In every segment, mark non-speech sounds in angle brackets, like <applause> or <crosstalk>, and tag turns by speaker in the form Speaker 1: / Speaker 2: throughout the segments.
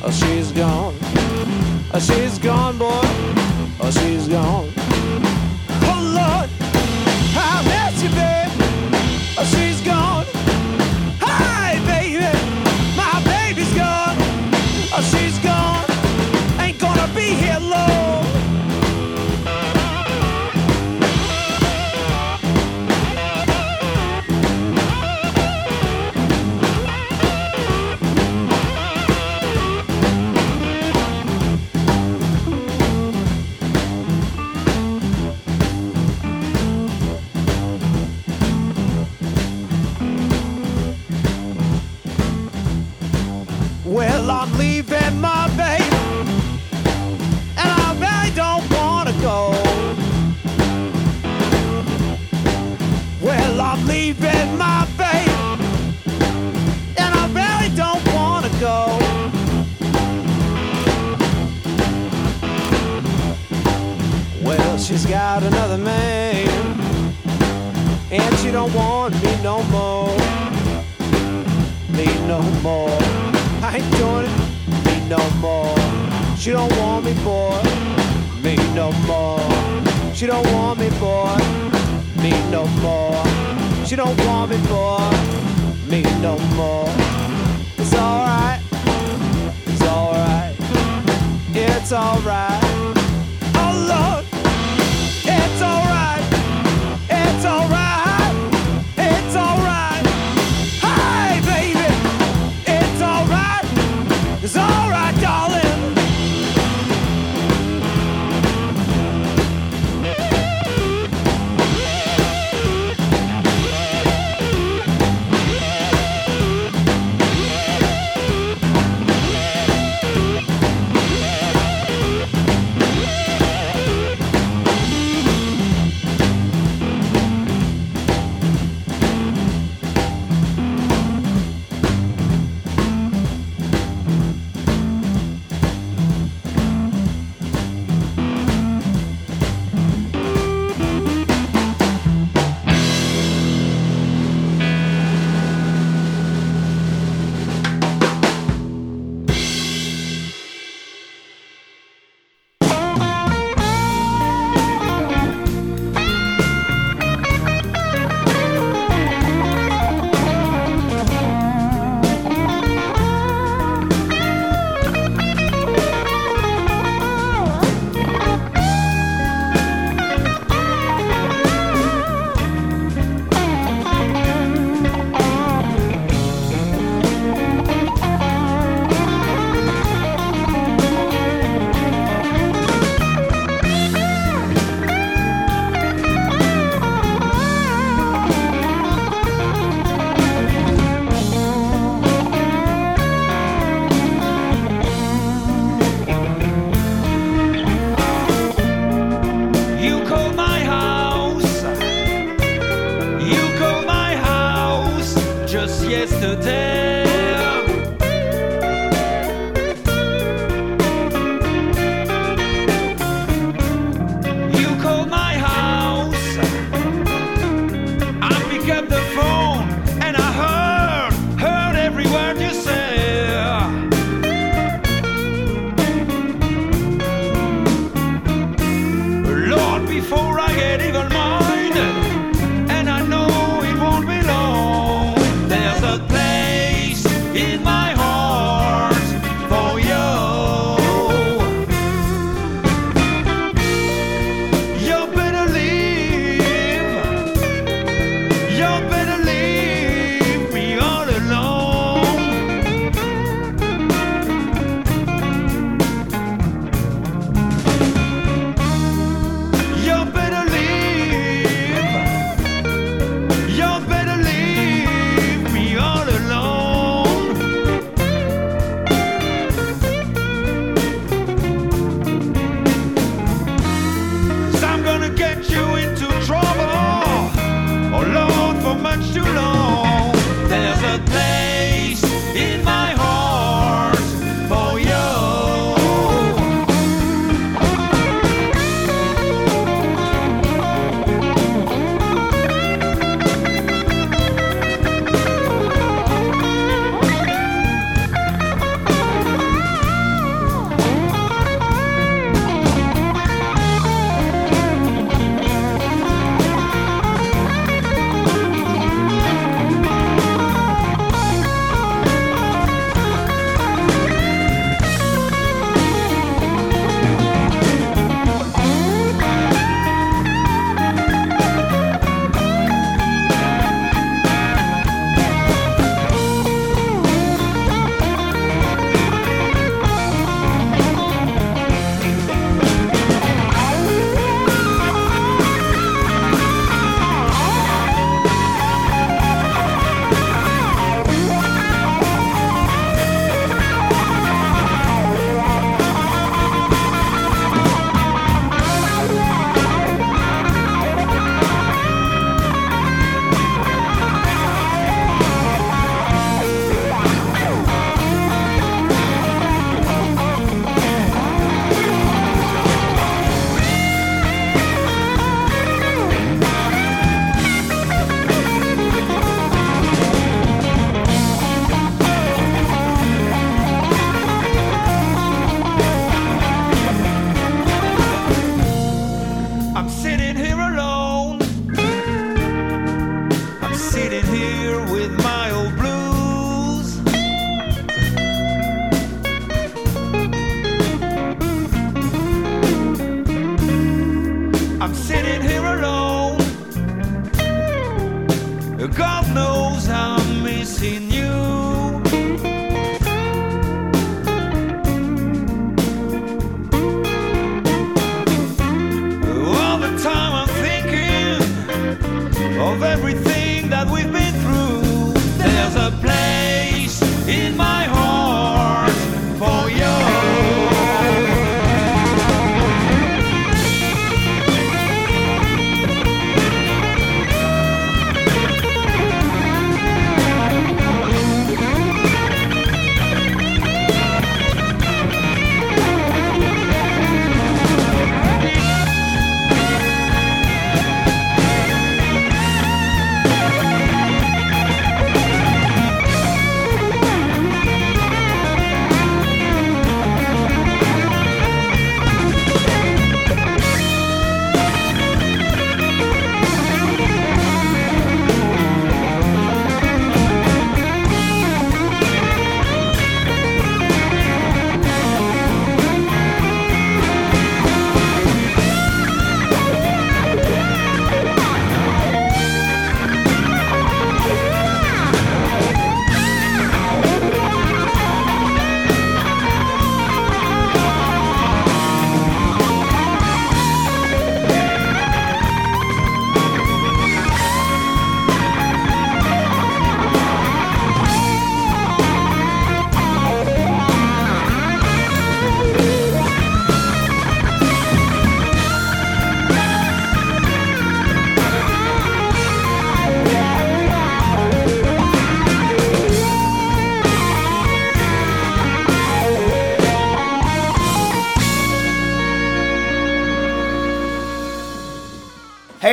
Speaker 1: Oh, she's gone. Oh, she's gone, boy. Oh, she's gone. She don't want me for me no more. She don't want me for me no more.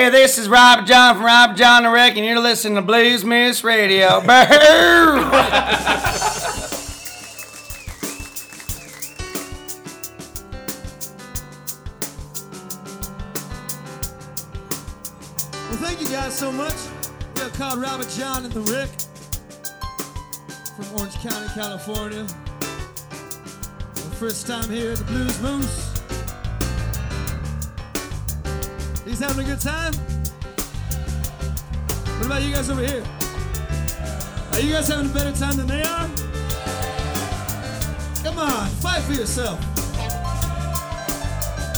Speaker 2: Hey, this is Robert Jon from Robert Jon the Wreck, and you're listening to Blues Moose Radio. <laughs>
Speaker 3: Well, thank you guys so much. We are called Robert Jon and the Wreck from Orange County, California. First time here at the Blues Moose. Having a good time. What about you guys over here? Are you guys having a better time than they are? Come on, fight for yourself.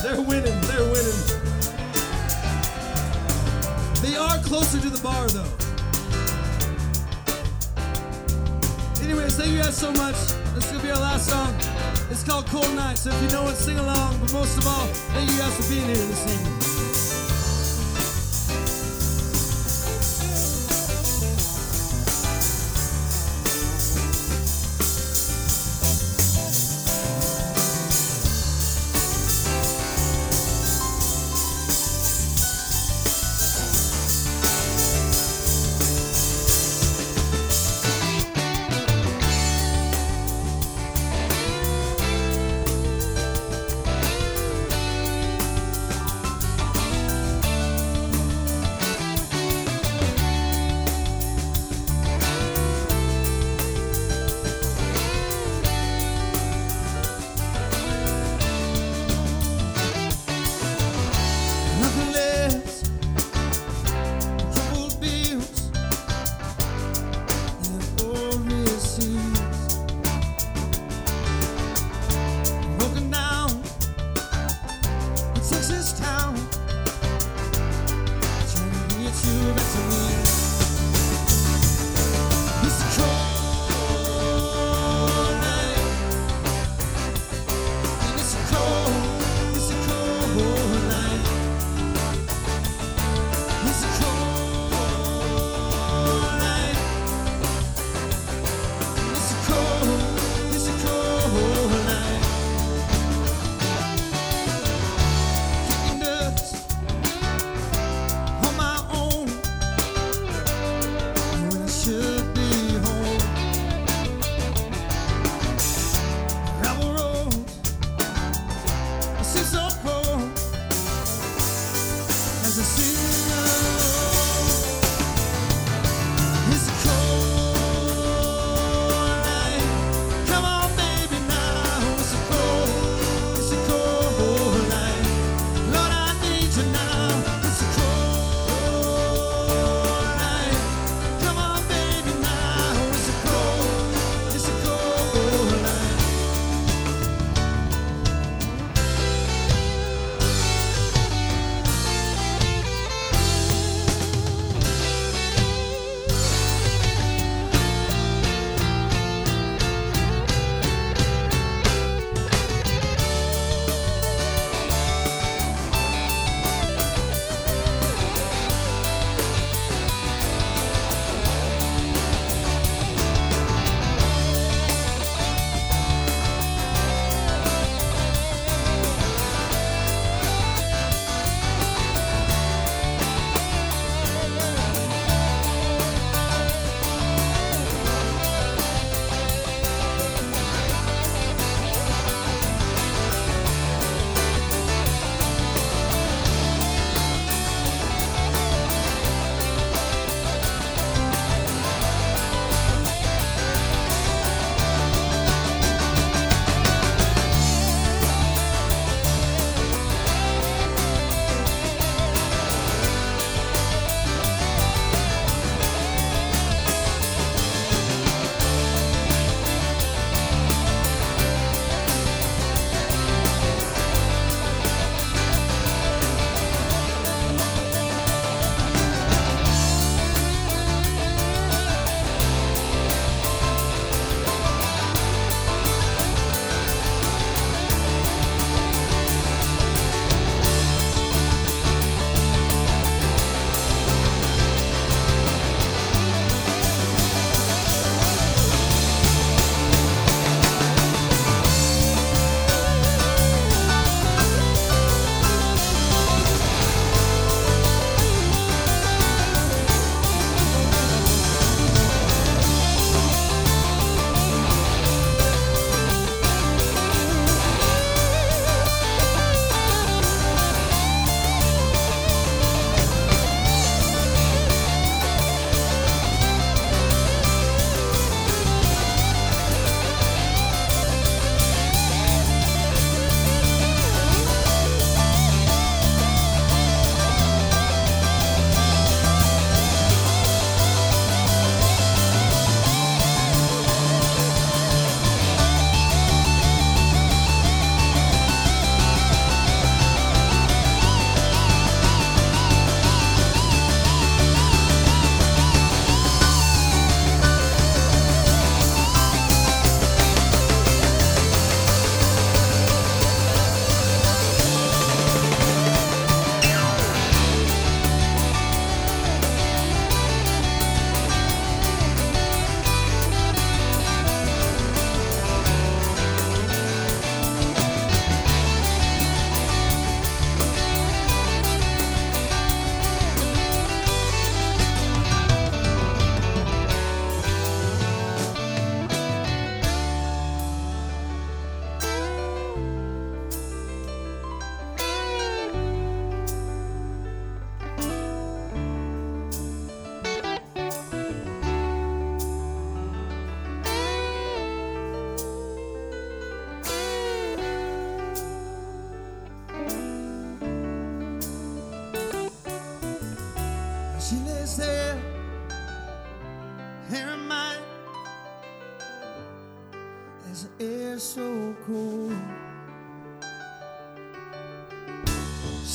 Speaker 3: They're winning, they're winning. They are closer to the bar though. Anyways, thank you guys so much. This is gonna be our last song. It's called Cold Night, so if you know it, sing along. But most of all, thank you guys for being here this evening.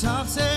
Speaker 3: Soft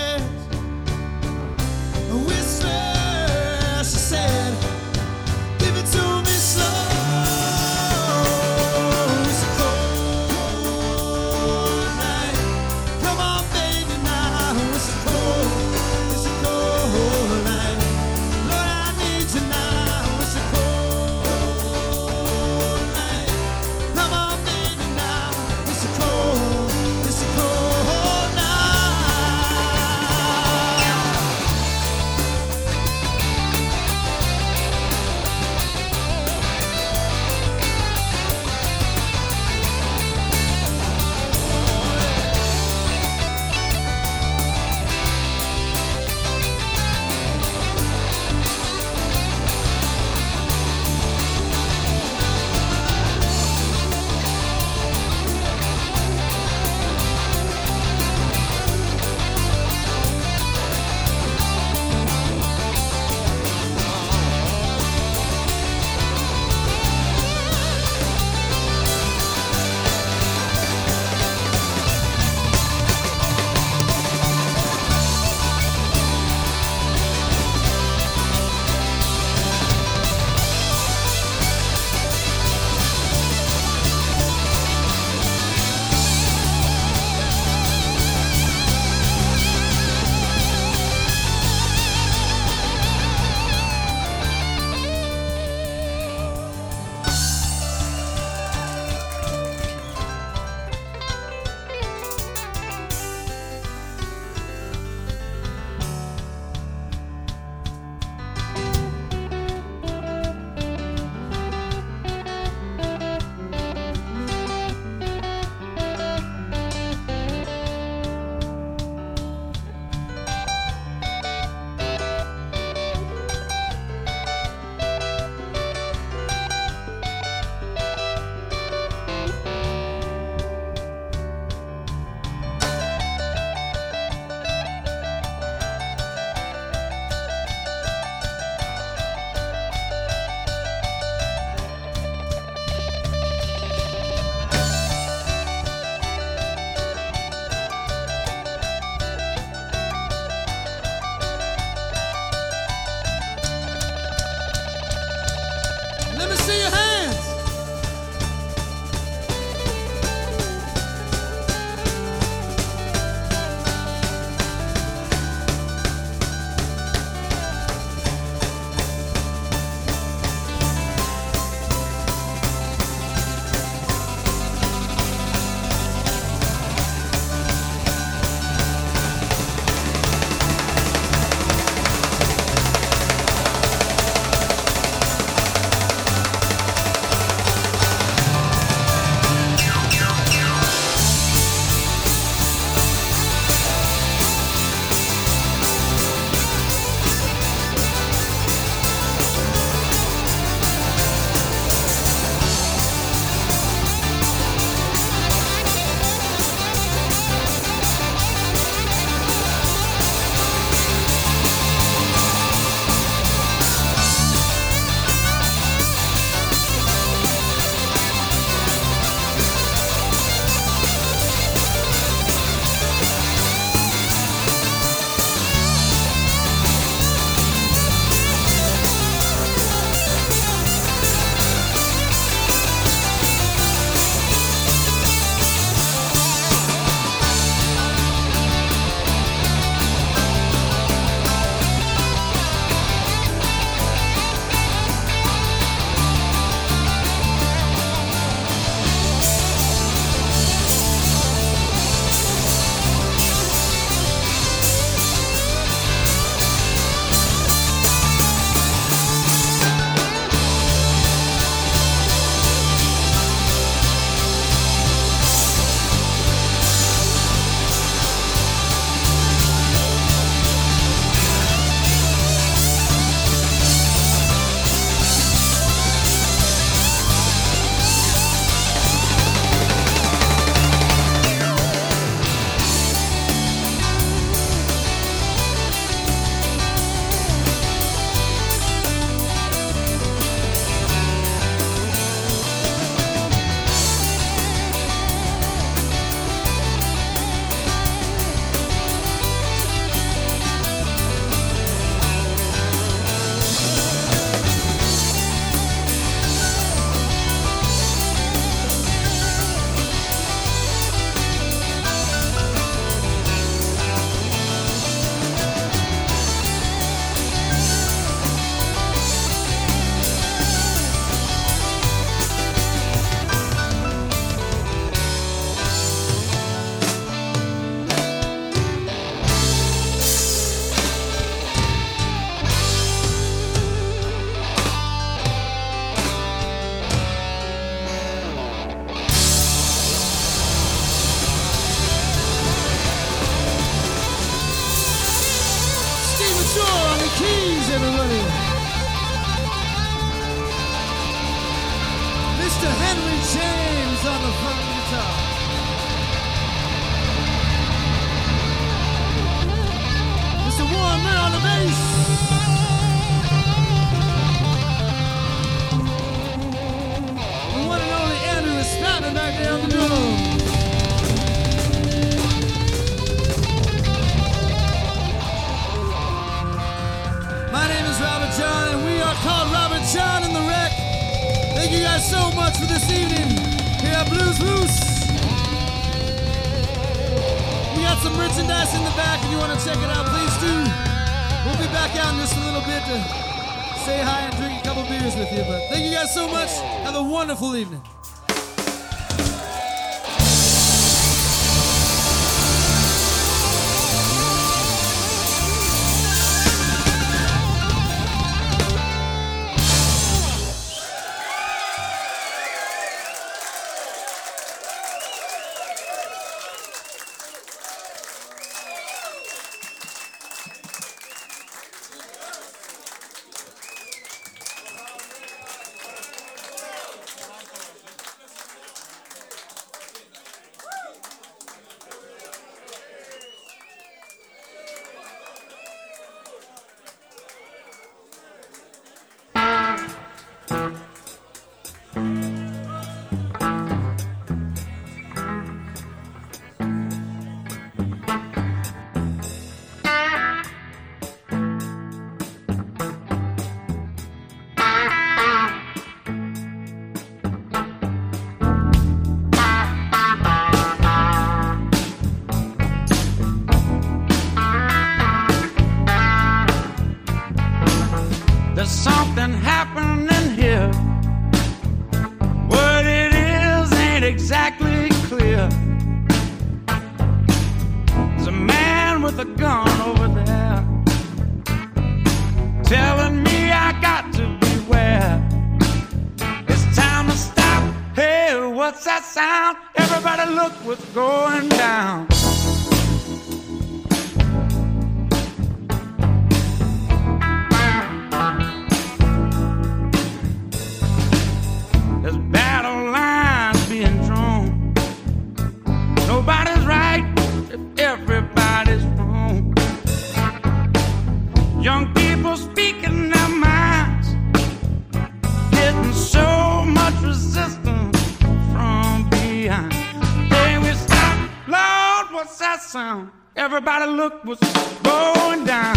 Speaker 4: what's that sound? Everybody look what's going down.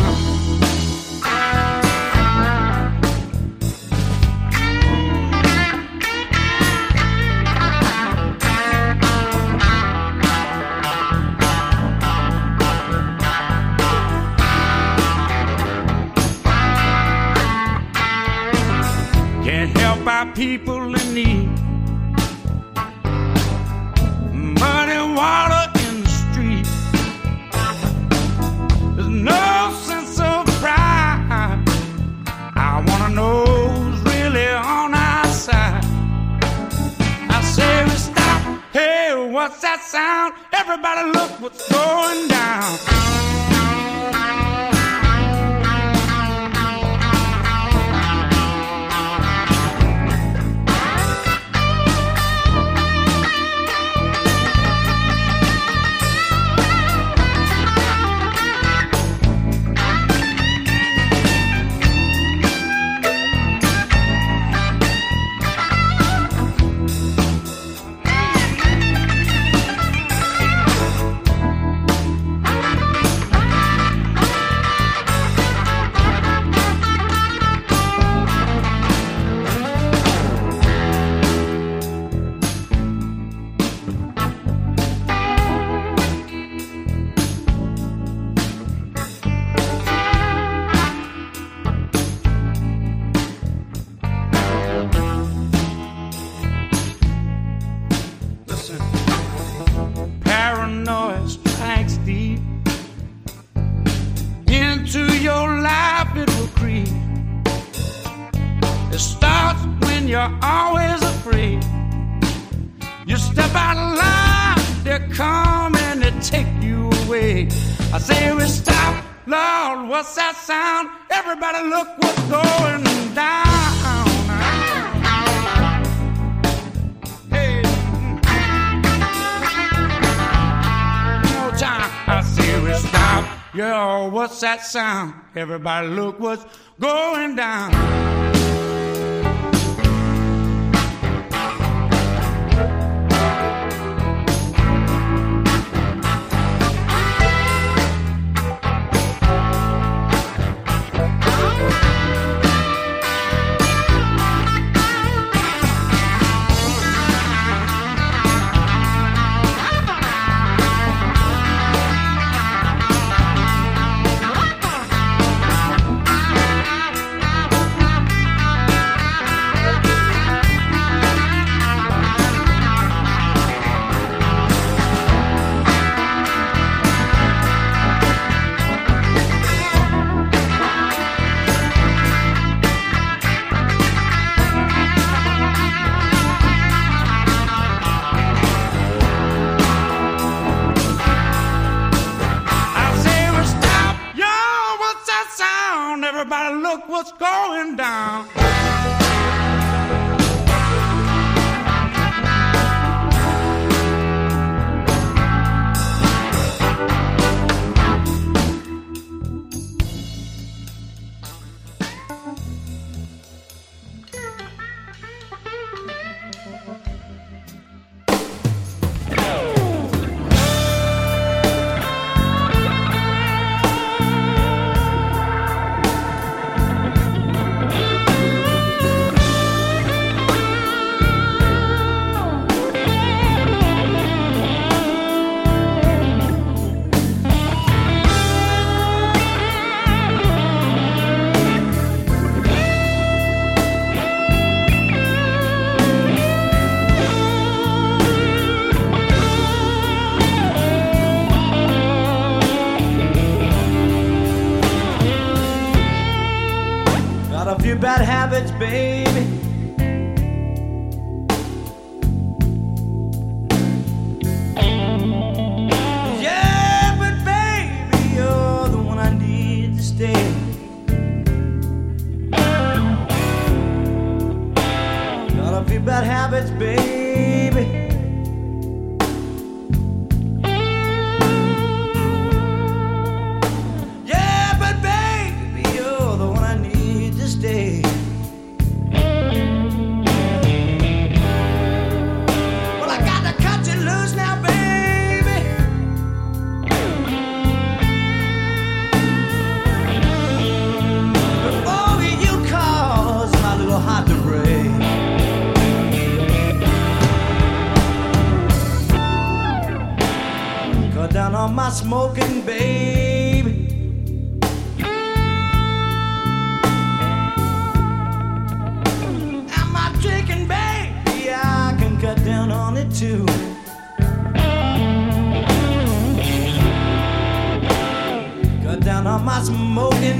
Speaker 4: Can't help our people in need. Money, water. sound. Everybody look what's going down. you're always afraid. You step out of line, they come and they take you away. I say we stop, Lord, what's that sound? Everybody look what's going down. Hey. One more time. I say we stop. Yo, what's that sound? Everybody look what's going down.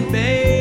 Speaker 1: Baby.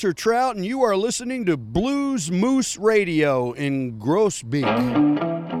Speaker 1: Walter Trout, and you are listening to Blues Moose Radio in Groesbeek.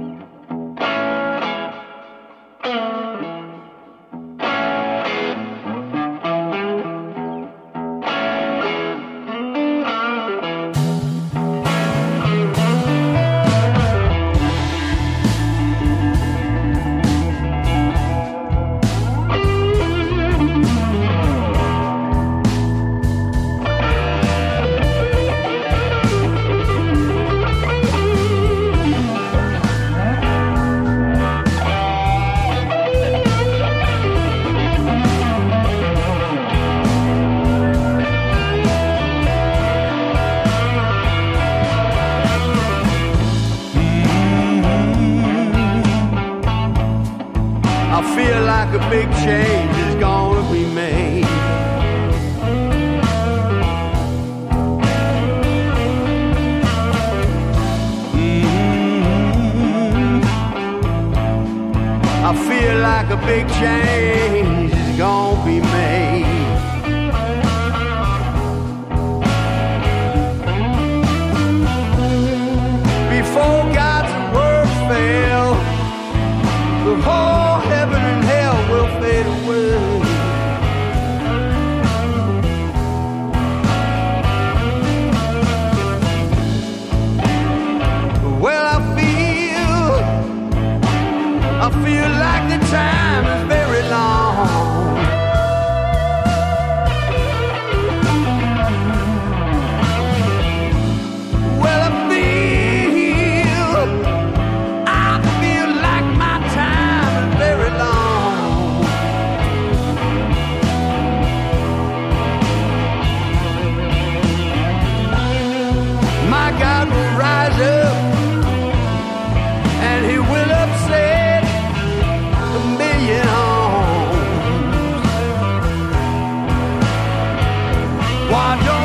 Speaker 5: Why don't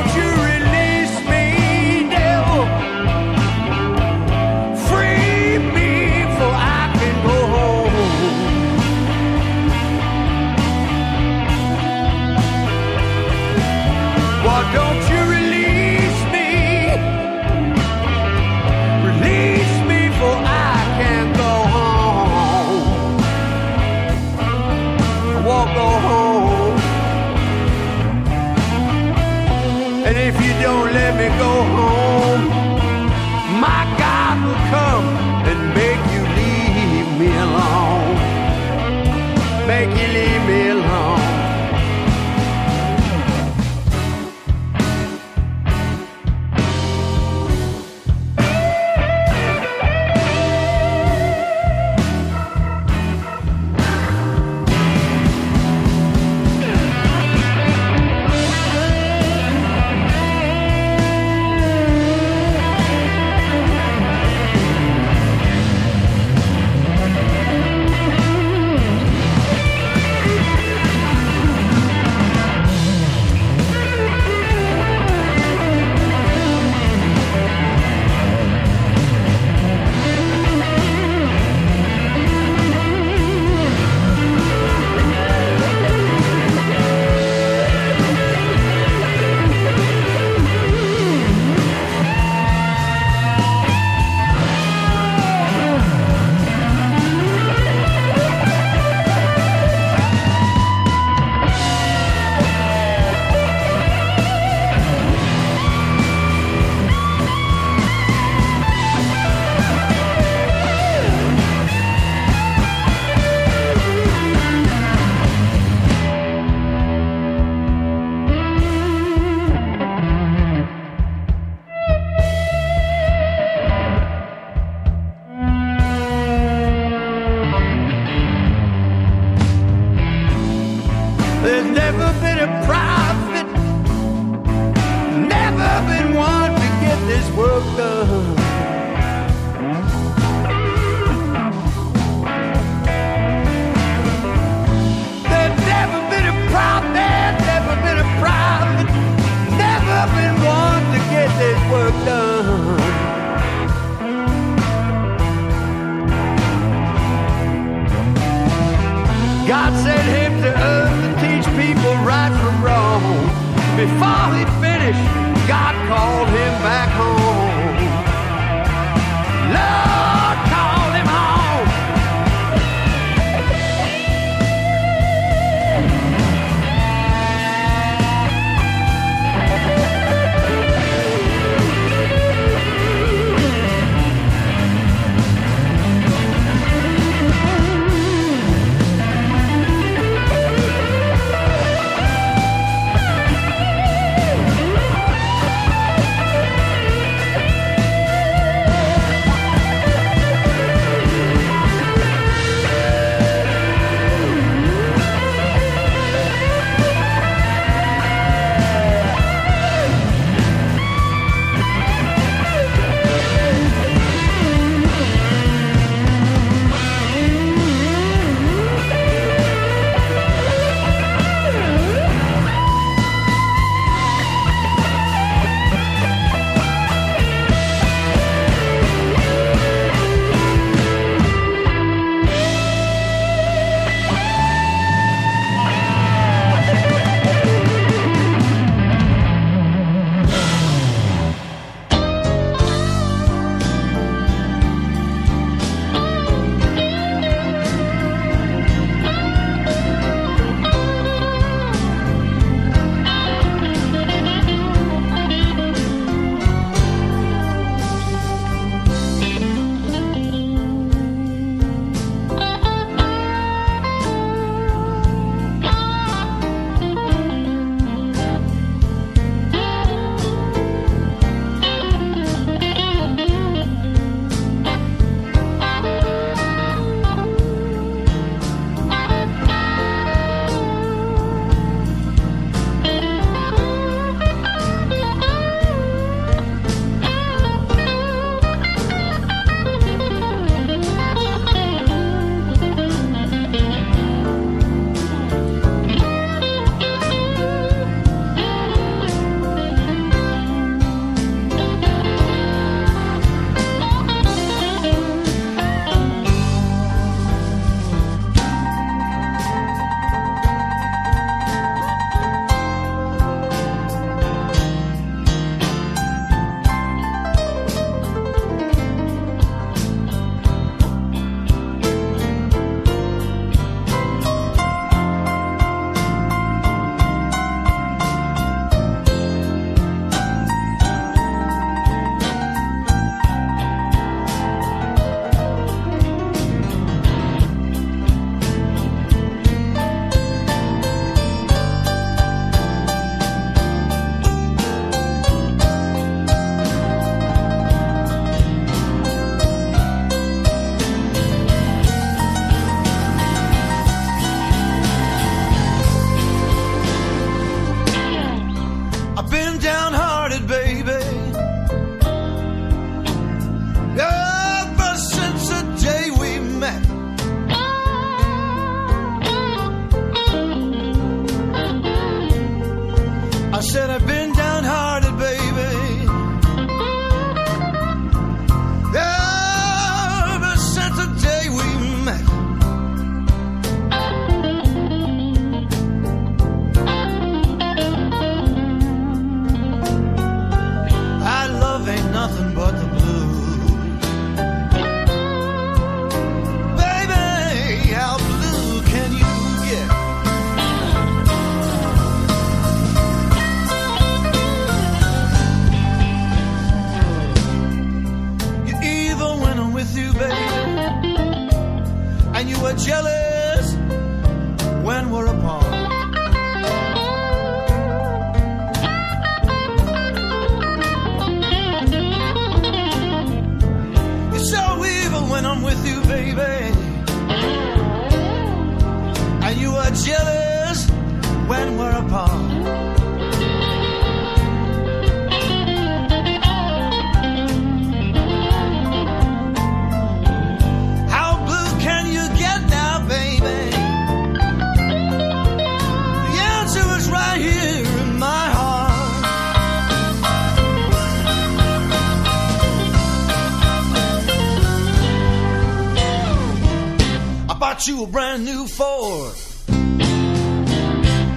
Speaker 6: bought you a brand new Ford.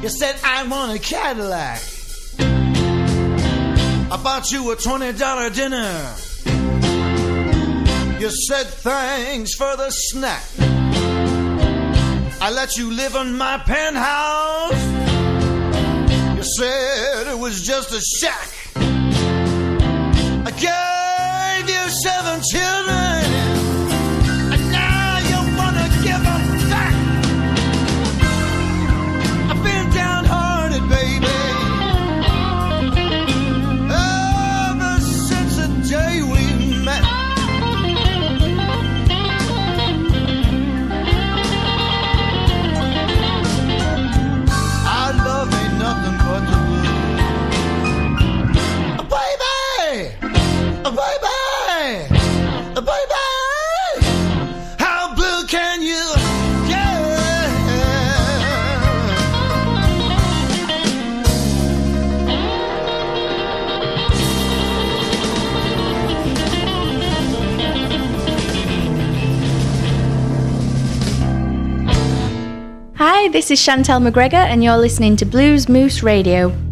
Speaker 6: You said, I want a Cadillac. I bought you a $20 dinner. You said, thanks for the snack. I let you live in my penthouse. You said it was just a shack. I gave you seven children.
Speaker 7: This is Chantel McGregor, and you're listening to Blues Moose Radio.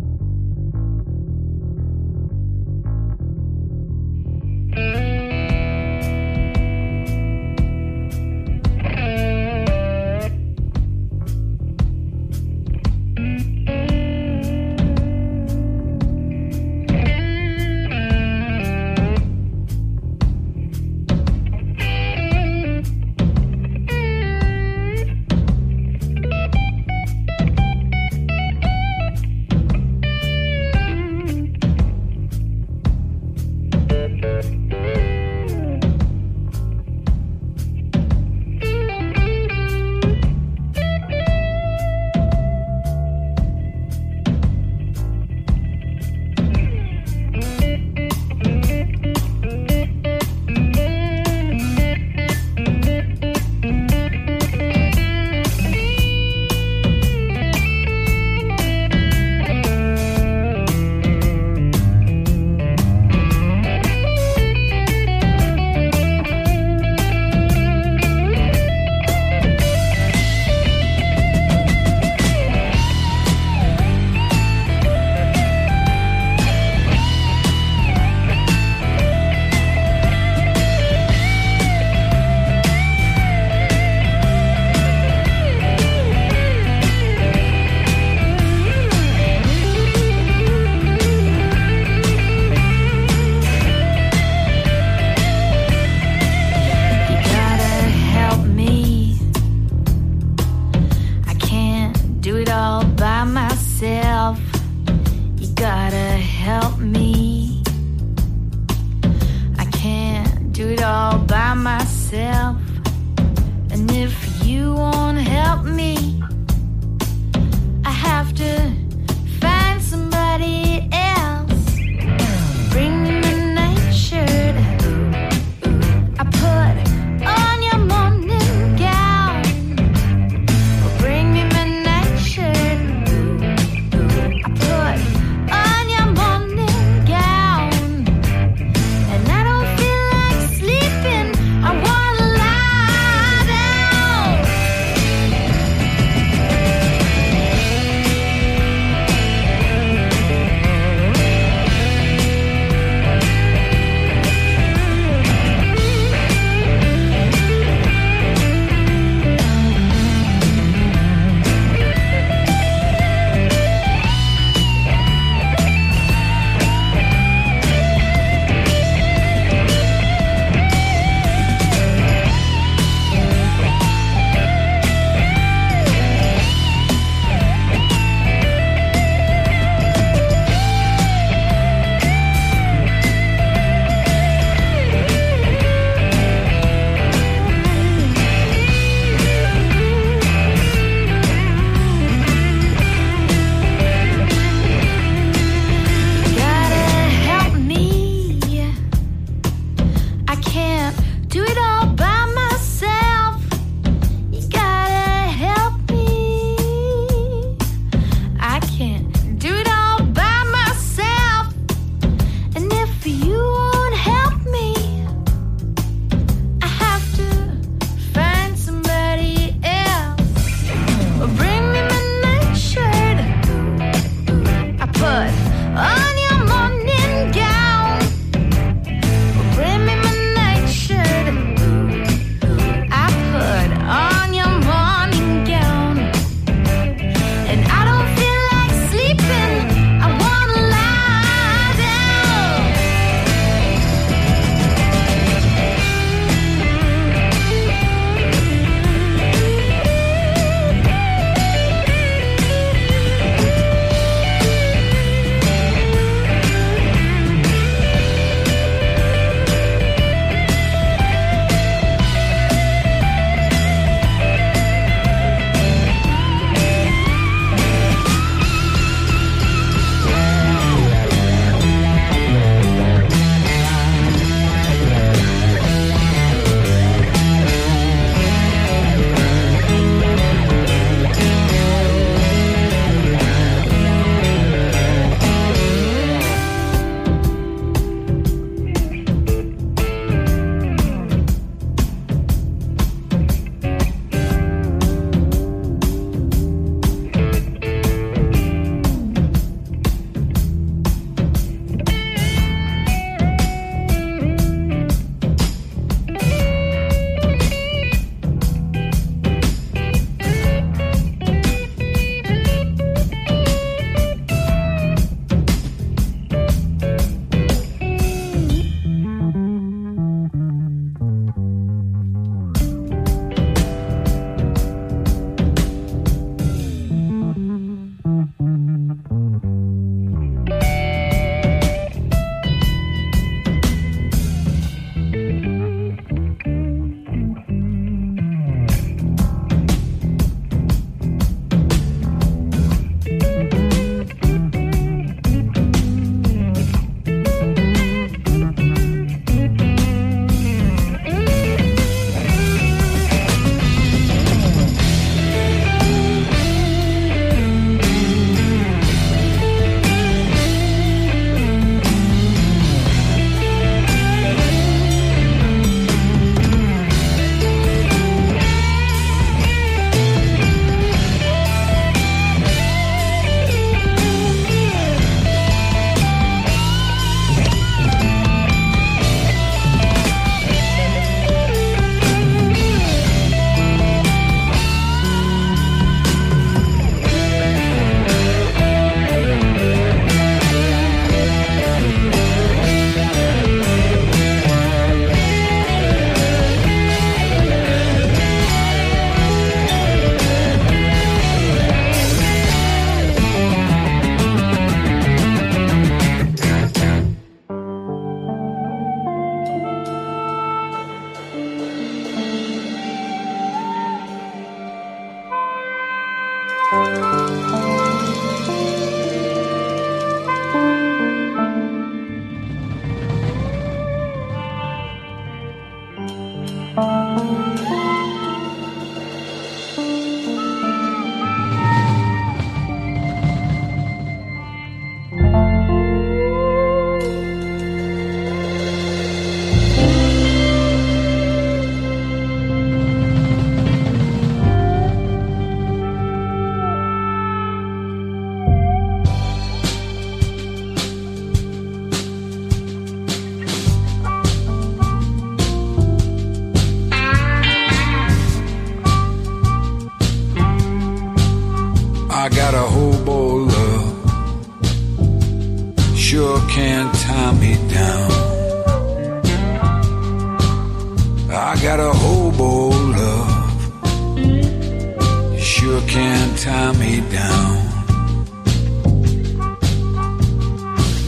Speaker 8: Me down.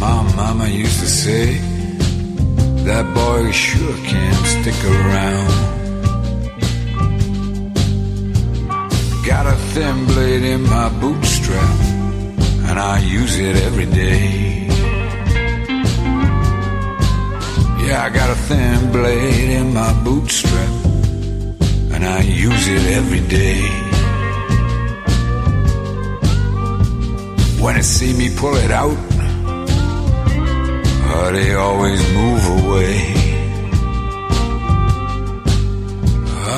Speaker 8: My
Speaker 9: mama used to say, that boy sure can't stick around. Got a thin blade in my bootstrap, and I use it every day. Yeah, I got a thin blade in my bootstrap, and I use it every day. When they see me pull it out, oh, they always move away.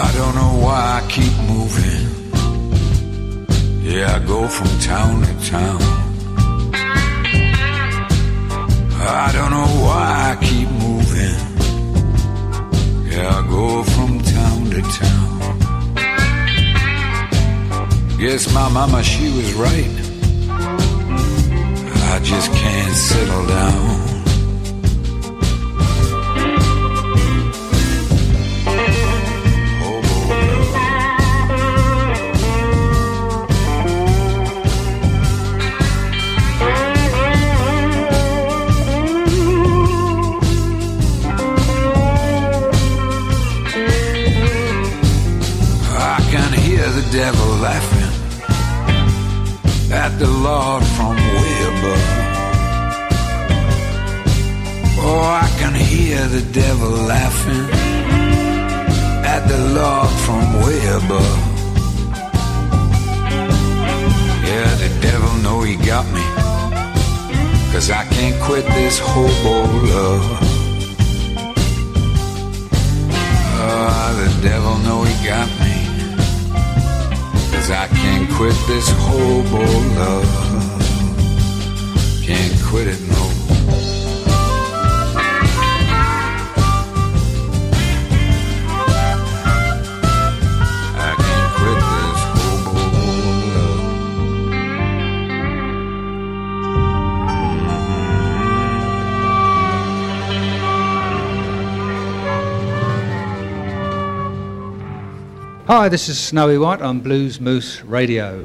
Speaker 9: I don't know why I keep moving. Yeah, I go from town to town. I don't know why I keep moving. Yeah, I go from town to town. Guess my mama, she was right. I just can't settle down. The devil laughing at the Lord from way above. Yeah, the devil know he got me. Cause I can't quit this hobo love. Ah, the devil know he got me. Cause I can't quit this hobo love. Can't quit it,
Speaker 10: Hi, this is Snowy White on Blues Moose Radio.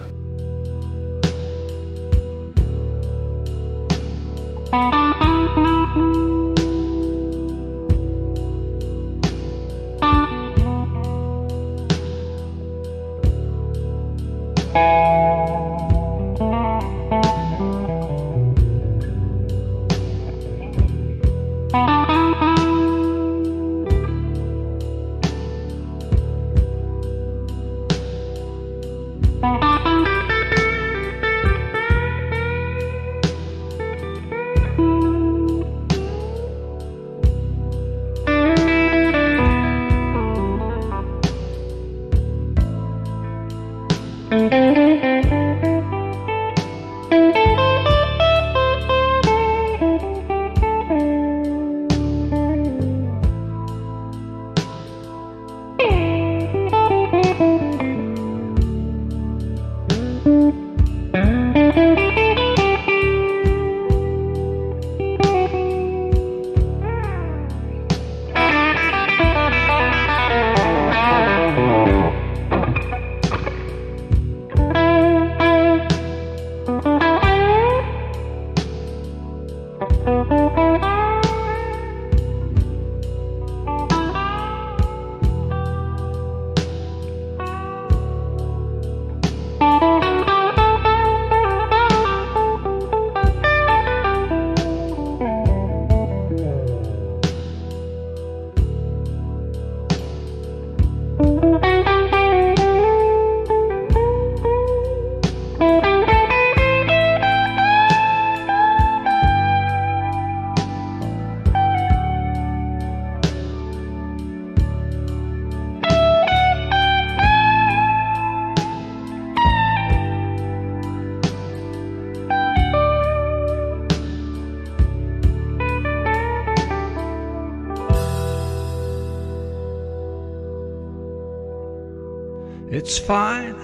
Speaker 11: It's fine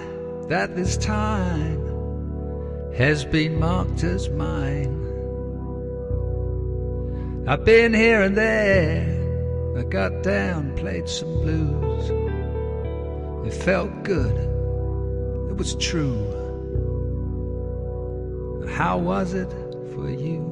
Speaker 11: that this time has been marked as mine. I've been here and there. I got down, played some blues. It felt good. It was true. How was it for you?